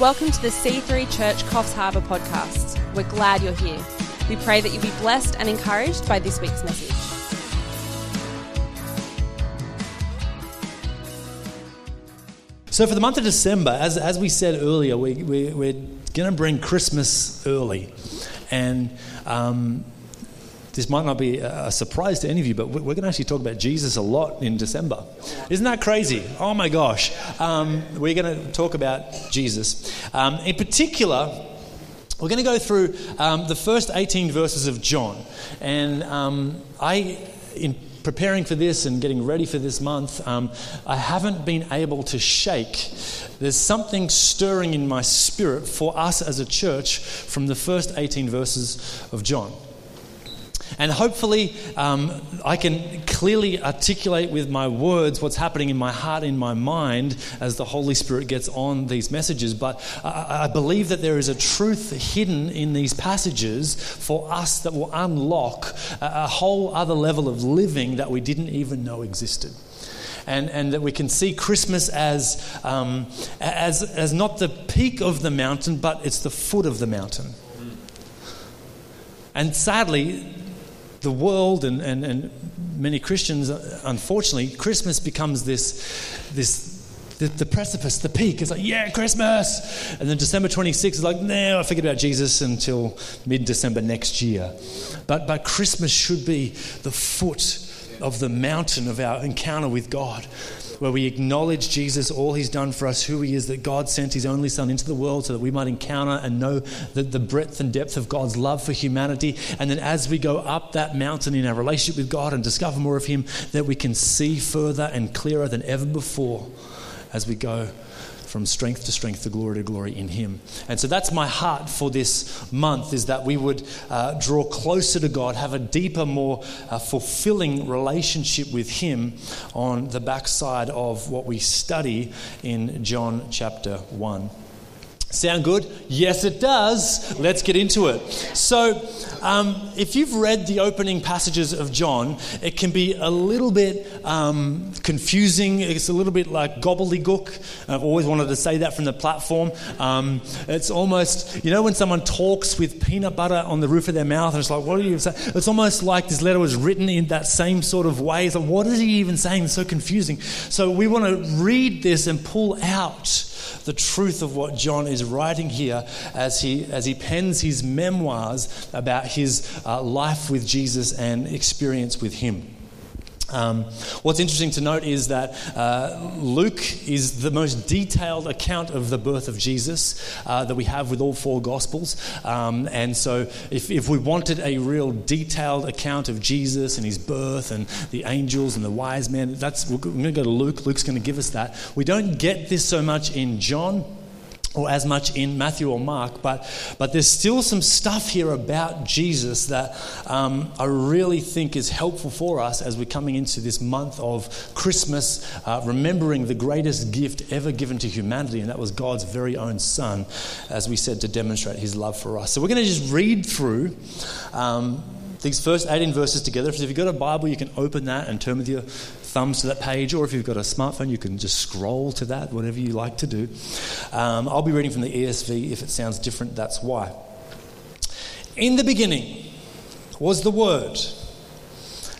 Welcome to the C3 Church Coffs Harbour podcast. We're glad you're here. We pray that you'll be blessed and encouraged by this week's message. So, for the month of December, as, as we said earlier, we, we, we're going to bring Christmas early. And um, this might not be a surprise to any of you, but we're going to actually talk about Jesus a lot in December. Isn't that crazy? Oh my gosh. Um, we're going to talk about Jesus. Um, in particular, we're going to go through um, the first 18 verses of John. And um, I, in preparing for this and getting ready for this month, um, I haven't been able to shake. There's something stirring in my spirit for us as a church from the first 18 verses of John. And hopefully, um, I can clearly articulate with my words what's happening in my heart, in my mind, as the Holy Spirit gets on these messages. But I, I believe that there is a truth hidden in these passages for us that will unlock a, a whole other level of living that we didn't even know existed. And, and, that we can see Christmas as, um, as, as not the peak of the mountain, but it's the foot of the mountain. And sadly, the world and, and, and many Christians, unfortunately, Christmas becomes this, this the, the, precipice, the peak. It's like, yeah, Christmas. And then December 26th is like, no, I forget about Jesus until mid December next year. But, but Christmas should be the foot of the mountain of our encounter with God where we acknowledge Jesus, all he's done for us, who he is, that God sent his only Son into the world so that we might encounter and know the, the breadth and depth of God's love for humanity. And then as we go up that mountain in our relationship with God and discover more of him, that we can see further and clearer than ever before as we go from strength to strength, to glory to glory in Him. And so that's my heart for this month is that we would uh, draw closer to God, have a deeper, more uh, fulfilling relationship with Him on the backside of what we study in John chapter 1. Sound good? Yes, it does. Let's get into it. So, um, if you've read the opening passages of John, it can be a little bit um, confusing. It's a little bit like gobbledygook. I've always wanted to say that from the platform. Um, it's almost, you know, when someone talks with peanut butter on the roof of their mouth, and it's like, what are you saying? It's almost like this letter was written in that same sort of way. It's like, what is he even saying? It's so confusing. So, we want to read this and pull out the truth of what John is writing here as he, as he pens his memoirs about his uh, life with Jesus and experience with him. Um, what's interesting to note is that uh, Luke is the most detailed account of the birth of Jesus uh, that we have with all four Gospels. Um, and so, if, if we wanted a real detailed account of Jesus and his birth and the angels and the wise men, that's, we're going to go to Luke. Luke's going to give us that. We don't get this so much in John or as much in Matthew or Mark, but, but there's still some stuff here about Jesus that um, I really think is helpful for us as we're coming into this month of Christmas, uh, remembering the greatest gift ever given to humanity, and that was God's very own Son, as we said, to demonstrate his love for us. So we're going to just read through. Um, these first 18 verses together. If you've got a Bible, you can open that and turn with your thumbs to that page, or if you've got a smartphone, you can just scroll to that, whatever you like to do. Um, I'll be reading from the ESV. If it sounds different, that's why. In the beginning was the Word,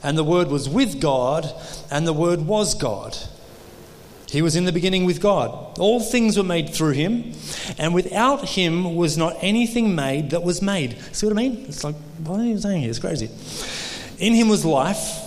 and the Word was with God, and the Word was God. He was in the beginning with God. All things were made through him, and without him was not anything made that was made. See what I mean? It's like, what are you saying here? It's crazy. In him was life,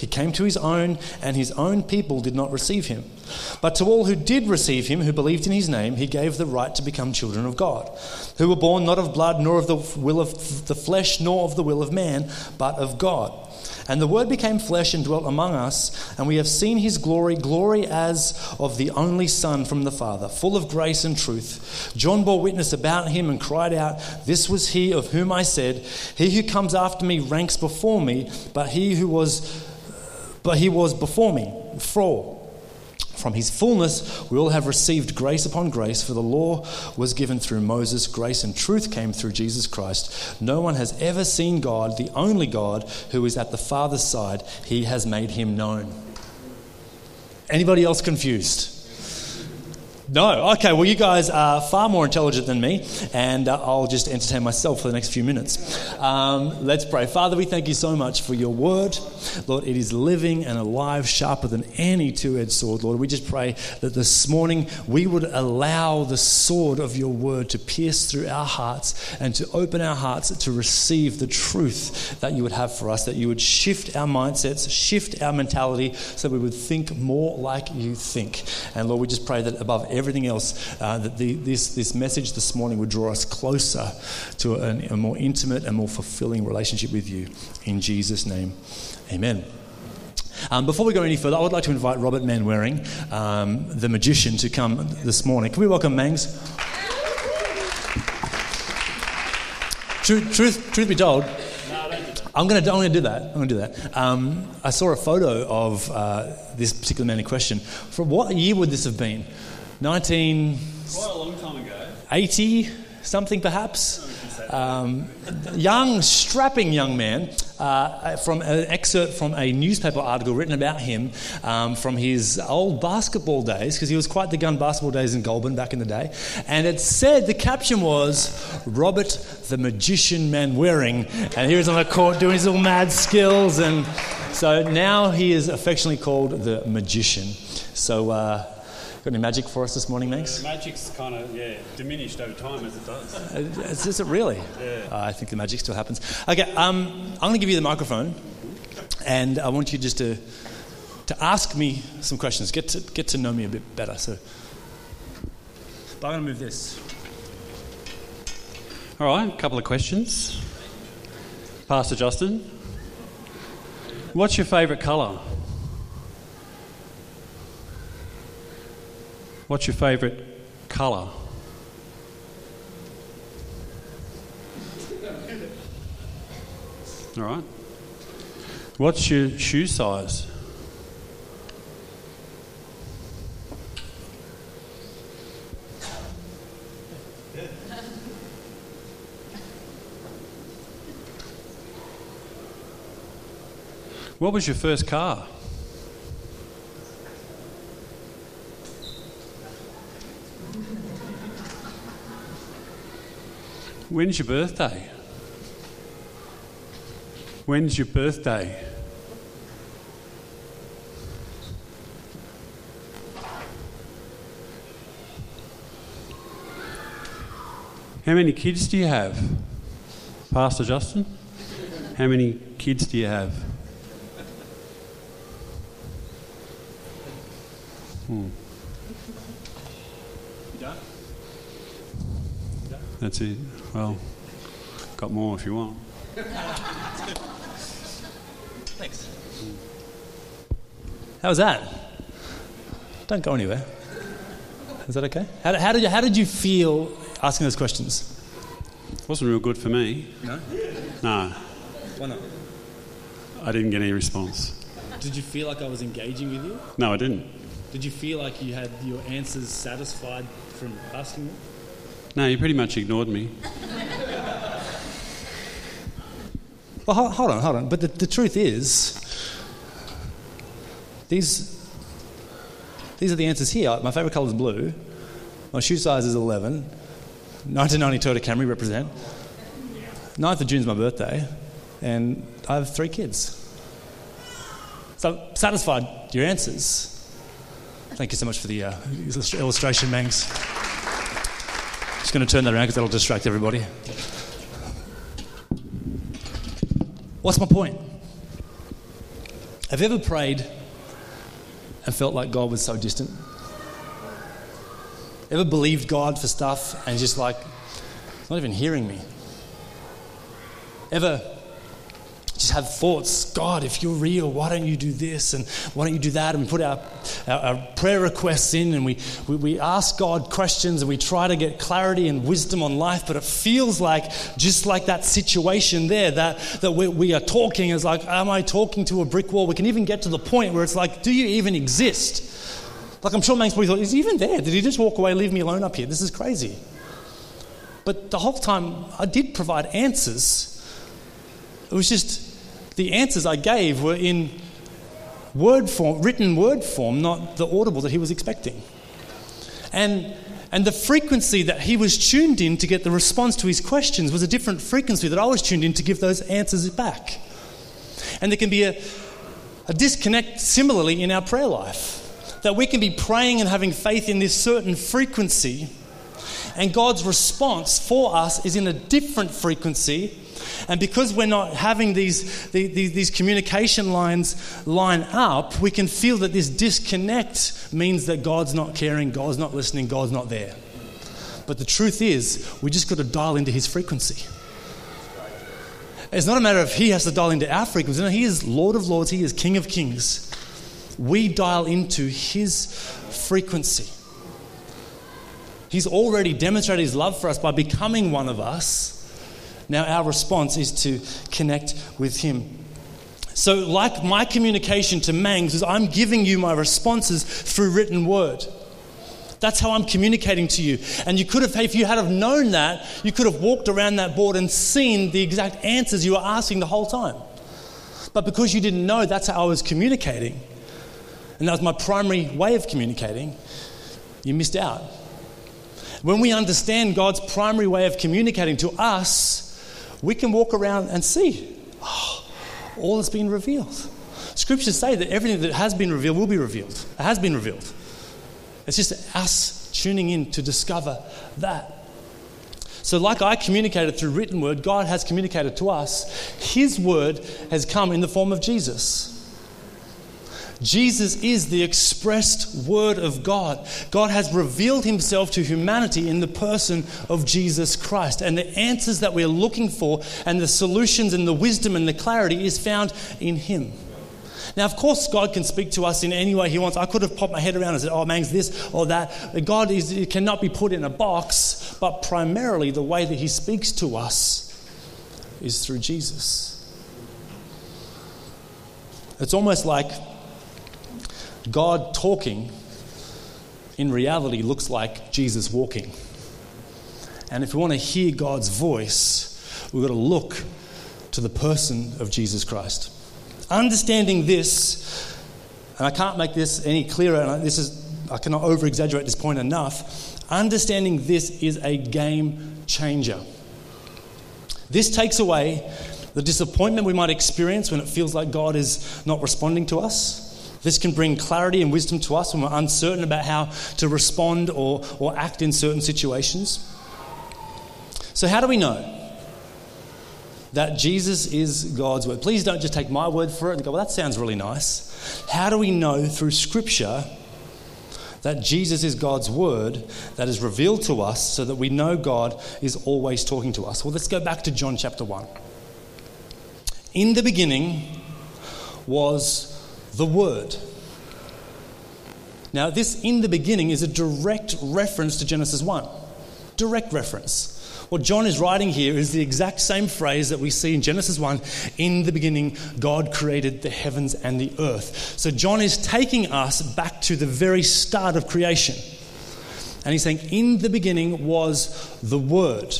He came to his own, and his own people did not receive him. But to all who did receive him, who believed in his name, he gave the right to become children of God, who were born not of blood, nor of the will of the flesh, nor of the will of man, but of God. And the Word became flesh and dwelt among us, and we have seen his glory, glory as of the only Son from the Father, full of grace and truth. John bore witness about him and cried out, This was he of whom I said, He who comes after me ranks before me, but he who was but he was before me. From his fullness we all have received grace upon grace, for the law was given through Moses, grace and truth came through Jesus Christ. No one has ever seen God, the only God who is at the Father's side. He has made him known. Anybody else confused? No. Okay, well, you guys are far more intelligent than me, and uh, I'll just entertain myself for the next few minutes. Um, let's pray. Father, we thank you so much for your word. Lord, it is living and alive, sharper than any two edged sword. Lord, we just pray that this morning we would allow the sword of your word to pierce through our hearts and to open our hearts to receive the truth that you would have for us, that you would shift our mindsets, shift our mentality so we would think more like you think. And Lord, we just pray that above everything else, uh, that the, this, this message this morning would draw us closer to a, a more intimate and more fulfilling relationship with you. In Jesus' name, amen. Um, before we go any further, I would like to invite Robert Manwaring, um, the magician, to come this morning. Can we welcome Mangs? Truth, truth, truth be told, I'm going to I'm going to do that. I'm going to do that. Um, I saw a photo of uh, this particular man in question. For what year would this have been? 19. Quite a long time ago. 80 something perhaps. Um, young, strapping young man, uh, from an excerpt from a newspaper article written about him um, from his old basketball days, because he was quite the gun basketball days in Goulburn back in the day. And it said, the caption was, Robert the Magician Manwaring. And he was on the court doing his little mad skills. And so now he is affectionately called the Magician. So, uh, Got any magic for us this morning, Max? The magic's kind of yeah diminished over time as it does. Is, is it really? Yeah. Uh, I think the magic still happens. Okay, um, I'm going to give you the microphone, and I want you just to to ask me some questions. Get to get to know me a bit better. So, but I'm going to move this. All right, a couple of questions. Pastor Justin, what's your favourite colour? What's your favourite colour? All right. What's your shoe size? What was your first car? When's your birthday? When's your birthday? How many kids do you have? Pastor Justin? How many kids do you have? Hmm. That's it. Well, got more if you want. Thanks. How was that? Don't go anywhere. Is that okay? How, how, did you, how did you feel asking those questions? Wasn't real good for me. No? No, Why not? I didn't get any response. Did you feel like I was engaging with you? No, I didn't. Did you feel like you had your answers satisfied from asking them? No, you pretty much ignored me. Well, ho- hold on, hold on. But the, the truth is, these, these are the answers here. My favourite colour is blue. My shoe size is 11. 1990 Toyota Camry represent. 9th of June is my birthday. And I have three kids. So, satisfied your answers. Thank you so much for the uh, illustration, Mangs. Just going to turn that around because that'll distract everybody. What's my point? Have you ever prayed and felt like God was so distant? Ever believed God for stuff and just like, not even hearing me? Ever have thoughts, God, if you're real, why don't you do this and why don't you do that? And put our, our, our, prayer requests in and we, we, we ask God questions and we try to get clarity and wisdom on life, but it feels like just like that situation there that, that we, we are talking is like, am I talking to a brick wall? We can even get to the point where it's like, do you even exist? Like I'm sure Mangs probably thought, is he even there? Did he just walk away, leave me alone up here? This is crazy. But the whole time I did provide answers. It was just the answers I gave were in word form, written word form, not the audible that he was expecting. And, and the frequency that he was tuned in to get the response to his questions was a different frequency that I was tuned in to give those answers back. And there can be a, a disconnect similarly in our prayer life. That we can be praying and having faith in this certain frequency, and God's response for us is in a different frequency and because we're not having these, these, these communication lines line up, we can feel that this disconnect means that God's not caring, God's not listening, God's not there. But the truth is, we just got to dial into His frequency. It's not a matter of He has to dial into our frequency. No, He is Lord of Lords, He is King of Kings. We dial into His frequency. He's already demonstrated His love for us by becoming one of us. Now, our response is to connect with Him. So, like my communication to Mangs, is I'm giving you my responses through written word. That's how I'm communicating to you. And you could have, if you had have known that, you could have walked around that board and seen the exact answers you were asking the whole time. But because you didn't know that's how I was communicating, and that was my primary way of communicating, you missed out. When we understand God's primary way of communicating to us, we can walk around and see oh, all that's been revealed. Scriptures say that everything that has been revealed will be revealed. It has been revealed. It's just us tuning in to discover that. So, like I communicated through written word, God has communicated to us. His word has come in the form of Jesus. Jesus is the expressed word of God. God has revealed himself to humanity in the person of Jesus Christ. And the answers that we're looking for, and the solutions, and the wisdom, and the clarity is found in him. Now, of course, God can speak to us in any way He wants. I could have popped my head around and said, oh, man's this or that. God is, cannot be put in a box, but primarily the way that He speaks to us is through Jesus. It's almost like God talking in reality looks like Jesus walking. And if we want to hear God's voice, we've got to look to the person of Jesus Christ. Understanding this, and I can't make this any clearer, and this is, I cannot over exaggerate this point enough. Understanding this is a game changer. This takes away the disappointment we might experience when it feels like God is not responding to us. This can bring clarity and wisdom to us when we're uncertain about how to respond or, or act in certain situations. So, how do we know that Jesus is God's word? Please don't just take my word for it and go, well, that sounds really nice. How do we know through Scripture that Jesus is God's word that is revealed to us so that we know God is always talking to us? Well, let's go back to John chapter 1. In the beginning was the Word. Now, this in the beginning is a direct reference to Genesis 1. Direct reference. What John is writing here is the exact same phrase that we see in Genesis 1 In the beginning, God created the heavens and the earth. So, John is taking us back to the very start of creation. And he's saying, In the beginning was the Word.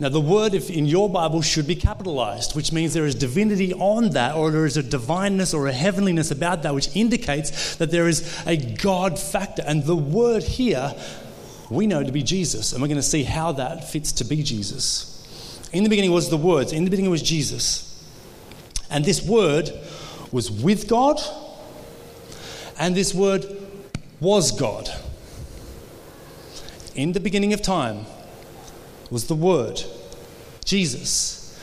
Now, the word in your Bible should be capitalized, which means there is divinity on that, or there is a divineness or a heavenliness about that, which indicates that there is a God factor. And the word here we know to be Jesus, and we're going to see how that fits to be Jesus. In the beginning was the Word, in the beginning was Jesus. And this Word was with God, and this Word was God. In the beginning of time, was the Word, Jesus.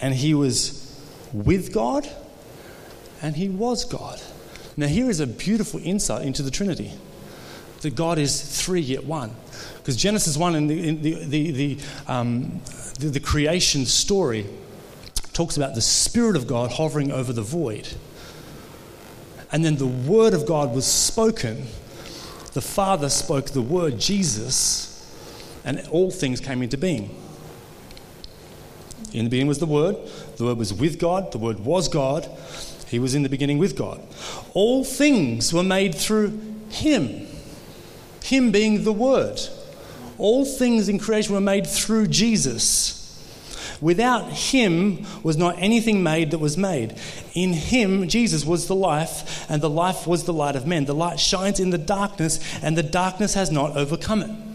And he was with God and he was God. Now, here is a beautiful insight into the Trinity that God is three yet one. Because Genesis 1 and the, the, the, the, um, the, the creation story talks about the Spirit of God hovering over the void. And then the Word of God was spoken. The Father spoke the Word, Jesus, and all things came into being. In the beginning was the Word, the Word was with God, the Word was God, He was in the beginning with God. All things were made through Him, Him being the Word. All things in creation were made through Jesus. Without him was not anything made that was made. In him, Jesus was the life, and the life was the light of men. The light shines in the darkness, and the darkness has not overcome it.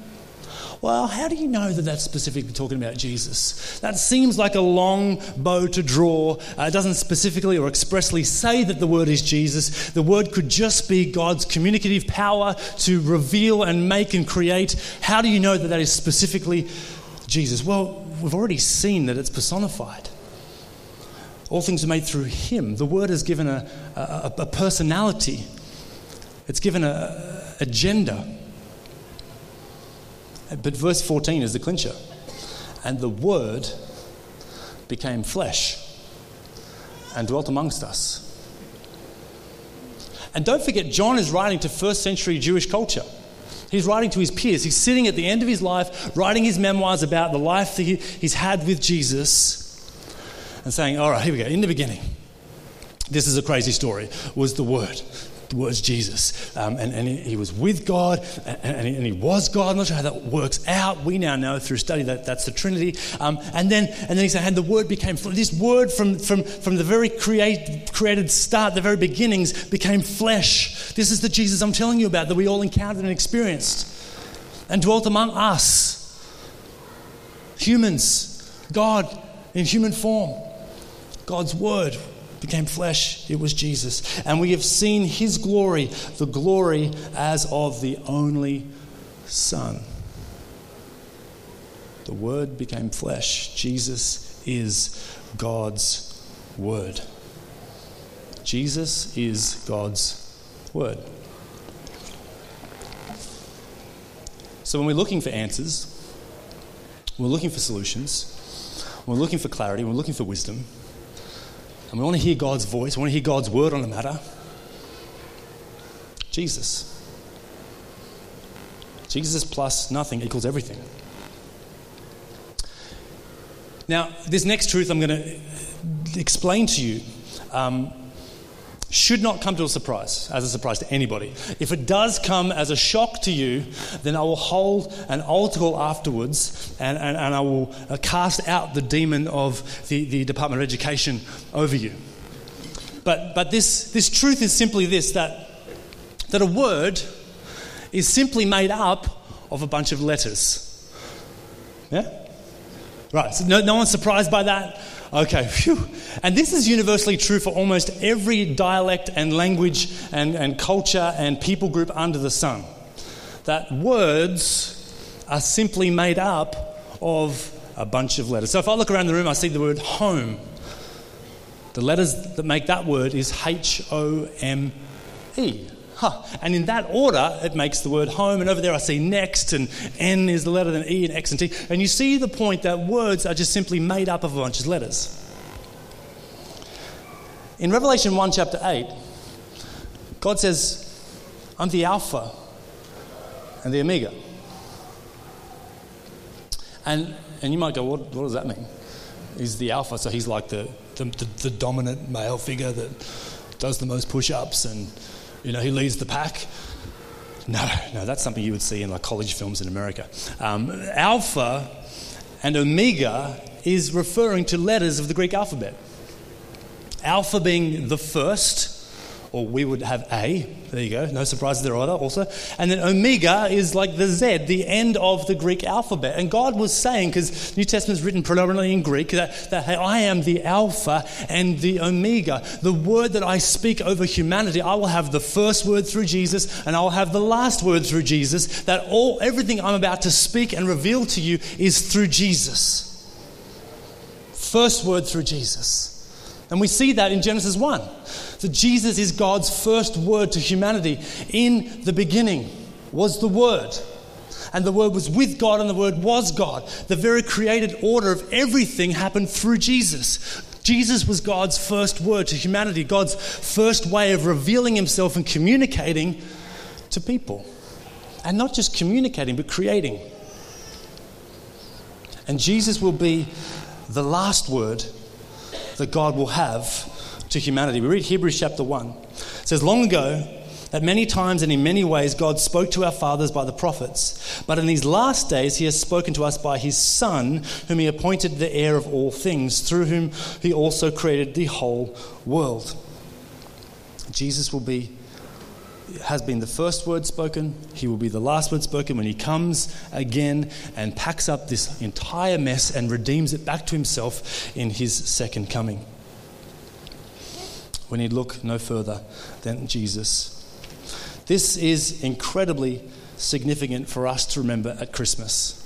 Well, how do you know that that's specifically talking about Jesus? That seems like a long bow to draw. Uh, it doesn't specifically or expressly say that the word is Jesus. The word could just be God's communicative power to reveal and make and create. How do you know that that is specifically Jesus? Well, we've already seen that it's personified. All things are made through Him. The Word is given a, a, a personality, it's given a, a gender. But verse 14 is the clincher. And the Word became flesh and dwelt amongst us. And don't forget, John is writing to first century Jewish culture. He's writing to his peers. He's sitting at the end of his life, writing his memoirs about the life that he, he's had with Jesus, and saying, All right, here we go. In the beginning, this is a crazy story, was the Word was Jesus. Um, and, and he, was with God and, and, he, was God. I'm not sure how that works out. We now know through study that that's the Trinity. Um, and, then, and then he said, and the Word became, this Word from, from, from the very create, created start, the very beginnings, became flesh. This is the Jesus I'm telling you about that we all encountered and experienced and dwelt among us. Humans, God in human form, God's Word became flesh, it was Jesus. And we have seen his glory, the glory as of the only Son. The Word became flesh. Jesus is God's Word. Jesus is God's Word. So when we're looking for answers, we're looking for solutions, we're looking for clarity, we're looking for wisdom and we want to hear God's voice, we want to hear God's word on the matter, Jesus. Jesus plus nothing equals everything. Now, this next truth I'm going to explain to you um, should not come to a surprise, as a surprise to anybody. If it does come as a shock to you, then I will hold an altar call afterwards and, and, and I will uh, cast out the demon of the, the Department of Education over you. But, but this, this truth is simply this that, that a word is simply made up of a bunch of letters. Yeah? Right, so no, no one's surprised by that? Okay, phew. And this is universally true for almost every dialect and language and, and culture and people group under the sun. That words are simply made up of a bunch of letters. So if I look around the room, I see the word home. The letters that make that word is H O M E. Huh. And in that order, it makes the word home. And over there, I see next, and N is the letter, then E, and X and T. And you see the point that words are just simply made up of a bunch of letters. In Revelation 1, chapter 8, God says, I'm the Alpha and the Omega. And, and you might go, what, what does that mean? He's the Alpha, so he's like the, the, the, the dominant male figure that does the most push ups and you know, he leads the pack. No, no, that's something you would see in like college films in America. Um, alpha and Omega is referring to letters of the Greek alphabet. Alpha being the first, or we would have A. There you go. No surprises there either, also. And then Omega is like the Z, the end of the Greek alphabet. And God was saying, because New Testament is written predominantly in Greek, that, that hey, I am the Alpha and the Omega. The word that I speak over humanity, I will have the first word through Jesus, and I will have the last word through Jesus. That all everything I'm about to speak and reveal to you is through Jesus. First word through Jesus. And we see that in Genesis 1. That Jesus is God's first word to humanity. In the beginning was the Word. And the Word was with God, and the Word was God. The very created order of everything happened through Jesus. Jesus was God's first word to humanity, God's first way of revealing himself and communicating to people. And not just communicating, but creating. And Jesus will be the last word that God will have to humanity. We read Hebrews chapter 1. It says, Long ago, at many times and in many ways, God spoke to our fathers by the prophets. But in these last days, He has spoken to us by His Son, whom He appointed the heir of all things, through whom He also created the whole world. Jesus will be has been the first word spoken. He will be the last word spoken when he comes again and packs up this entire mess and redeems it back to himself in his second coming. We need look no further than Jesus. This is incredibly significant for us to remember at Christmas.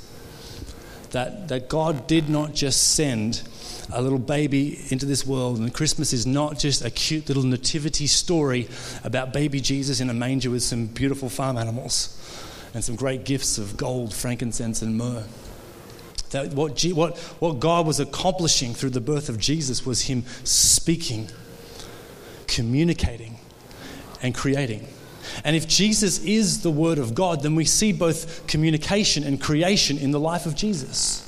That, that God did not just send a little baby into this world. And Christmas is not just a cute little nativity story about baby Jesus in a manger with some beautiful farm animals and some great gifts of gold, frankincense, and myrrh. That what, G, what, what God was accomplishing through the birth of Jesus was Him speaking, communicating, and creating. And if Jesus is the Word of God, then we see both communication and creation in the life of Jesus.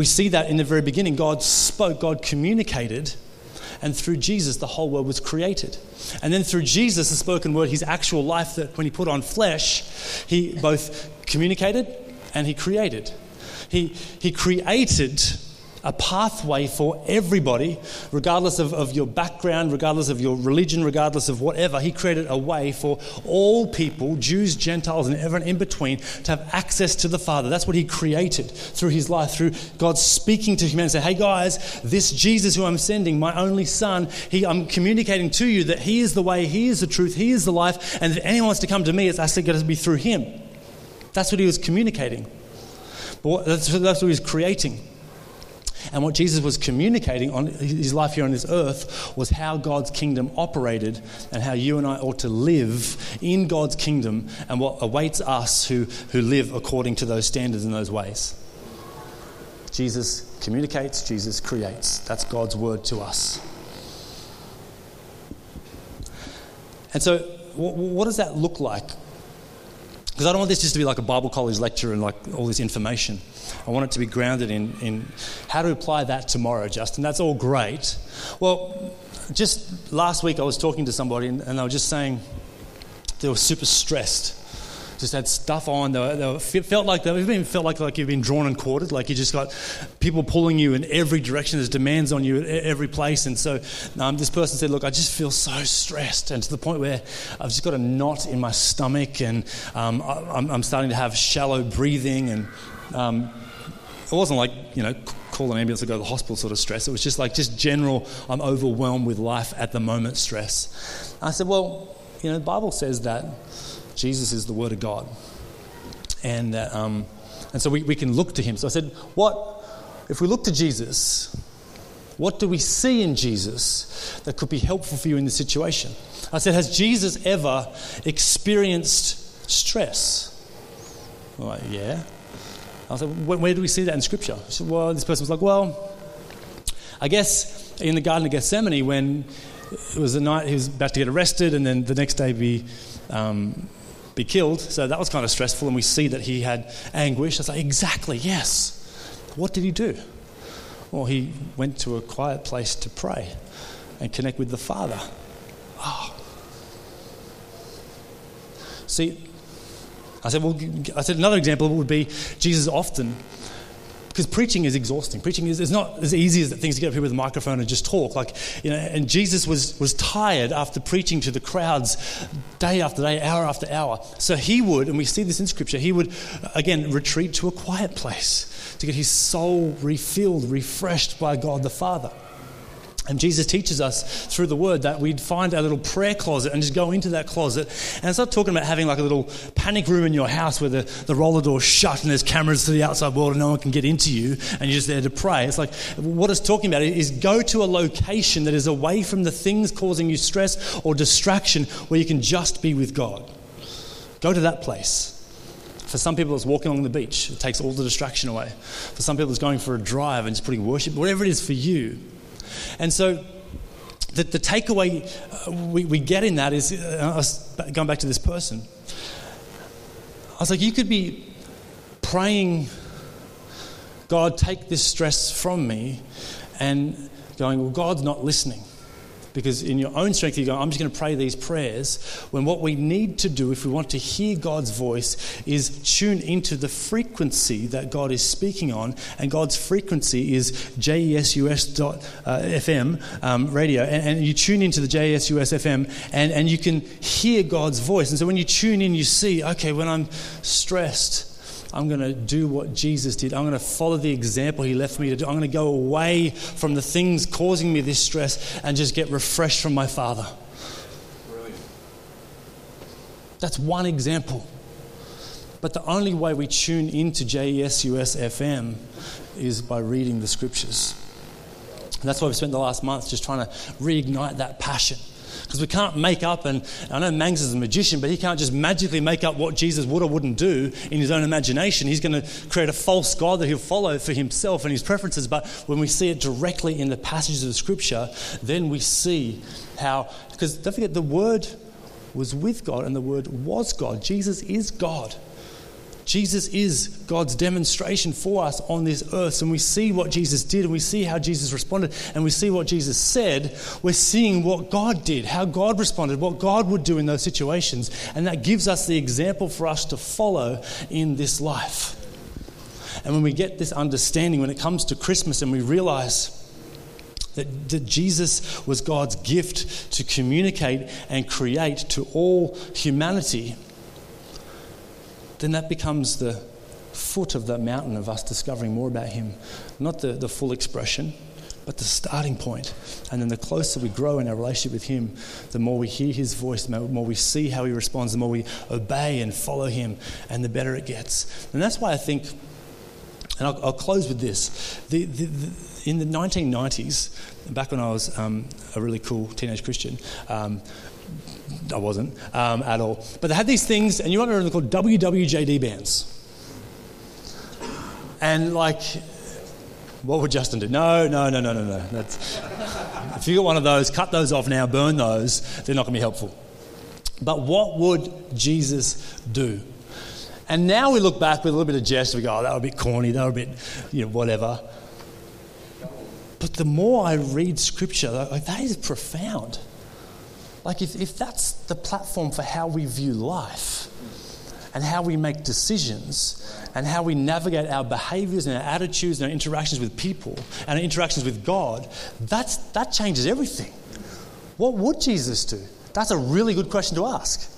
We see that in the very beginning. God spoke, God communicated, and through Jesus, the whole world was created. And then through Jesus, the spoken word, his actual life, that when he put on flesh, he both communicated and he created. He, he created a pathway for everybody, regardless of, of your background, regardless of your religion, regardless of whatever. He created a way for all people, Jews, Gentiles, and everyone in between, to have access to the Father. That's what He created through His life, through God speaking to humanity. Say, hey guys, this Jesus who I'm sending, my only Son, he, I'm communicating to you that He is the way, He is the truth, He is the life, and if anyone wants to come to me, it's actually going to be through Him. That's what He was communicating. But that's, that's what He was creating. And what Jesus was communicating on his life here on this earth was how God's kingdom operated and how you and I ought to live in God's kingdom and what awaits us who, who live according to those standards and those ways. Jesus communicates, Jesus creates. That's God's word to us. And so, what does that look like? Because I don't want this just to be like a Bible college lecture and like all this information. I want it to be grounded in, in how to apply that tomorrow, Justin. That's all great. Well, just last week I was talking to somebody and, and they were just saying they were super stressed just had stuff on. They, they felt like they even felt like, like you've been drawn and quartered. Like you just got people pulling you in every direction. There's demands on you at every place. And so um, this person said, "Look, I just feel so stressed, and to the point where I've just got a knot in my stomach, and um, I, am starting to have shallow breathing, and um, it wasn't like, you know, call an ambulance and go to the hospital sort of stress. It was just like, just general, I'm overwhelmed with life at the moment stress. I said, well, you know, the Bible says that Jesus is the Word of God. And, um, and so we, we can look to Him. So I said, what, if we look to Jesus, what do we see in Jesus that could be helpful for you in this situation? I said, has Jesus ever experienced stress? Like, yeah. I said, where do we see that in Scripture? Said, well, this person was like, well, I guess in the Garden of Gethsemane when it was the night he was about to get arrested and then the next day be, um, be killed. So that was kind of stressful, and we see that he had anguish. I like, exactly, yes. What did he do? Well, he went to a quiet place to pray and connect with the Father. Oh. See, I said, well, I said another example would be Jesus often, because preaching is exhausting. Preaching is, is not as easy as things to get up here with a microphone and just talk. Like, you know, and Jesus was, was tired after preaching to the crowds day after day, hour after hour. So he would, and we see this in Scripture, he would, again, retreat to a quiet place to get his soul refilled, refreshed by God the Father. And Jesus teaches us through the word that we'd find a little prayer closet and just go into that closet. And it's not talking about having like a little panic room in your house where the, the roller door's shut and there's cameras to the outside world and no one can get into you and you're just there to pray. It's like what it's talking about is go to a location that is away from the things causing you stress or distraction where you can just be with God. Go to that place. For some people, it's walking along the beach. It takes all the distraction away. For some people, it's going for a drive and just putting worship, whatever it is for you. And so the, the takeaway uh, we, we get in that is uh, going back to this person. I was like, you could be praying, God, take this stress from me, and going, well, God's not listening. Because in your own strength, you go, I'm just going to pray these prayers. When what we need to do, if we want to hear God's voice, is tune into the frequency that God is speaking on. And God's frequency is jesus.fm um, radio. And, and, you tune into the JESUS FM and, and you can hear God's voice. And so when you tune in, you see, okay, when I'm stressed, I'm going to do what Jesus did. I'm going to follow the example he left me to do. I'm going to go away from the things causing me this stress and just get refreshed from my Father. Brilliant. That's one example. But the only way we tune into JESUS FM is by reading the scriptures. And that's why we've spent the last month just trying to reignite that passion because we can't make up, and I know Mangs is a magician, but he can't just magically make up what Jesus would or wouldn't do in his own imagination. He's going to create a false God that he'll follow for himself and his preferences. But when we see it directly in the passages of Scripture, then we see how, because don't forget, the Word was with God and the Word was God. Jesus is God. Jesus is God's demonstration for us on this earth. And we see what Jesus did and we see how Jesus responded and we see what Jesus said. We're seeing what God did, how God responded, what God would do in those situations. And that gives us the example for us to follow in this life. And when we get this understanding, when it comes to Christmas and we realize that, that Jesus was God's gift to communicate and create to all humanity then that becomes the foot of the mountain of us discovering more about Him. Not the, the full expression, but the starting point. And then the closer we grow in our relationship with Him, the more we hear His voice, the more we see how He responds, the more we obey and follow Him, and the better it gets. And that's why I think, and I'll, I'll close with this. The, the, the, in the 1990s, back when I was um, a really cool teenage Christian, um, I wasn't um, at all. But they had these things, and you might remember them called WWJD bands. And like, what would Justin do? No, no, no, no, no, no. That's, if you got one of those, cut those off now, burn those. They're not going to be helpful. But what would Jesus do? And now we look back with a little bit of jest. We go, oh, that was a bit corny, that was a bit, you know, whatever. But the more I read scripture, like, that is profound. Like, if, if that's the platform for how we view life and how we make decisions and how we navigate our behaviors and our attitudes and our interactions with people and our interactions with God, that's, that changes everything. What would Jesus do? That's a really good question to ask.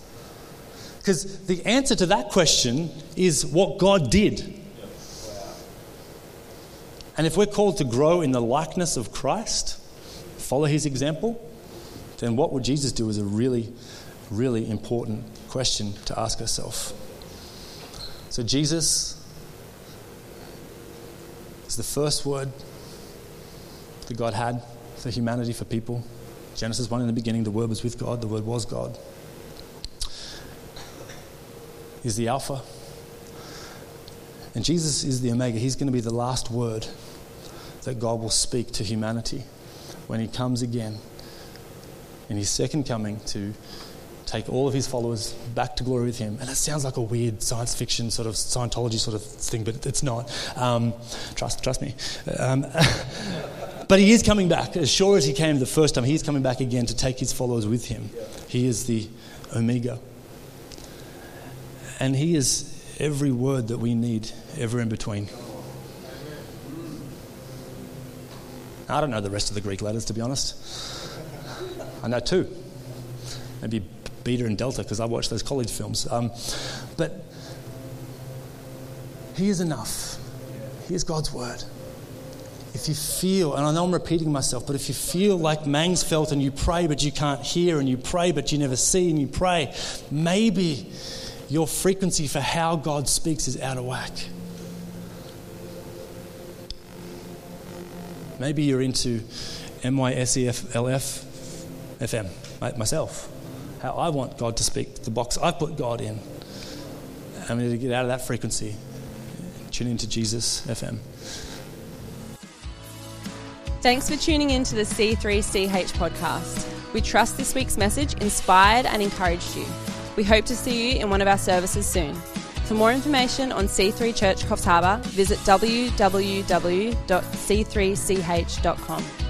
Because the answer to that question is what God did. And if we're called to grow in the likeness of Christ, follow his example, then what would Jesus do is a really, really important question to ask ourselves. So, Jesus is the first word that God had for humanity, for people. Genesis 1 in the beginning, the Word was with God, the Word was God. He's the Alpha. And Jesus is the Omega. He's going to be the last word that God will speak to humanity when He comes again in his second coming to take all of his followers back to glory with him. And it sounds like a weird science fiction sort of Scientology sort of thing, but it's not. Um, trust, trust me. Um, but he is coming back. As sure as he came the first time, he is coming back again to take his followers with him. He is the Omega. And he is every word that we need ever in between. I don't know the rest of the Greek letters, to be honest. I know two. Maybe Beta and Delta, because I watch those college films. Um, but He is enough. He is God's word. if you feel, and I know I'm repeating myself, but if you feel like Mangs felt and you pray but you can't hear, and you pray but you never see, and you pray, maybe your frequency for how God speaks is out of whack. Maybe you're into MYSELF FM, myself. How I want God to speak, the box I've put God in. I need to get out of that frequency, tune into Jesus FM. Thanks for tuning in to the C3CH podcast. We trust this week's message inspired and encouraged you. We hope to see you in one of our services soon. For more information on C3 Church Coffs Harbour, visit www.c3ch.com.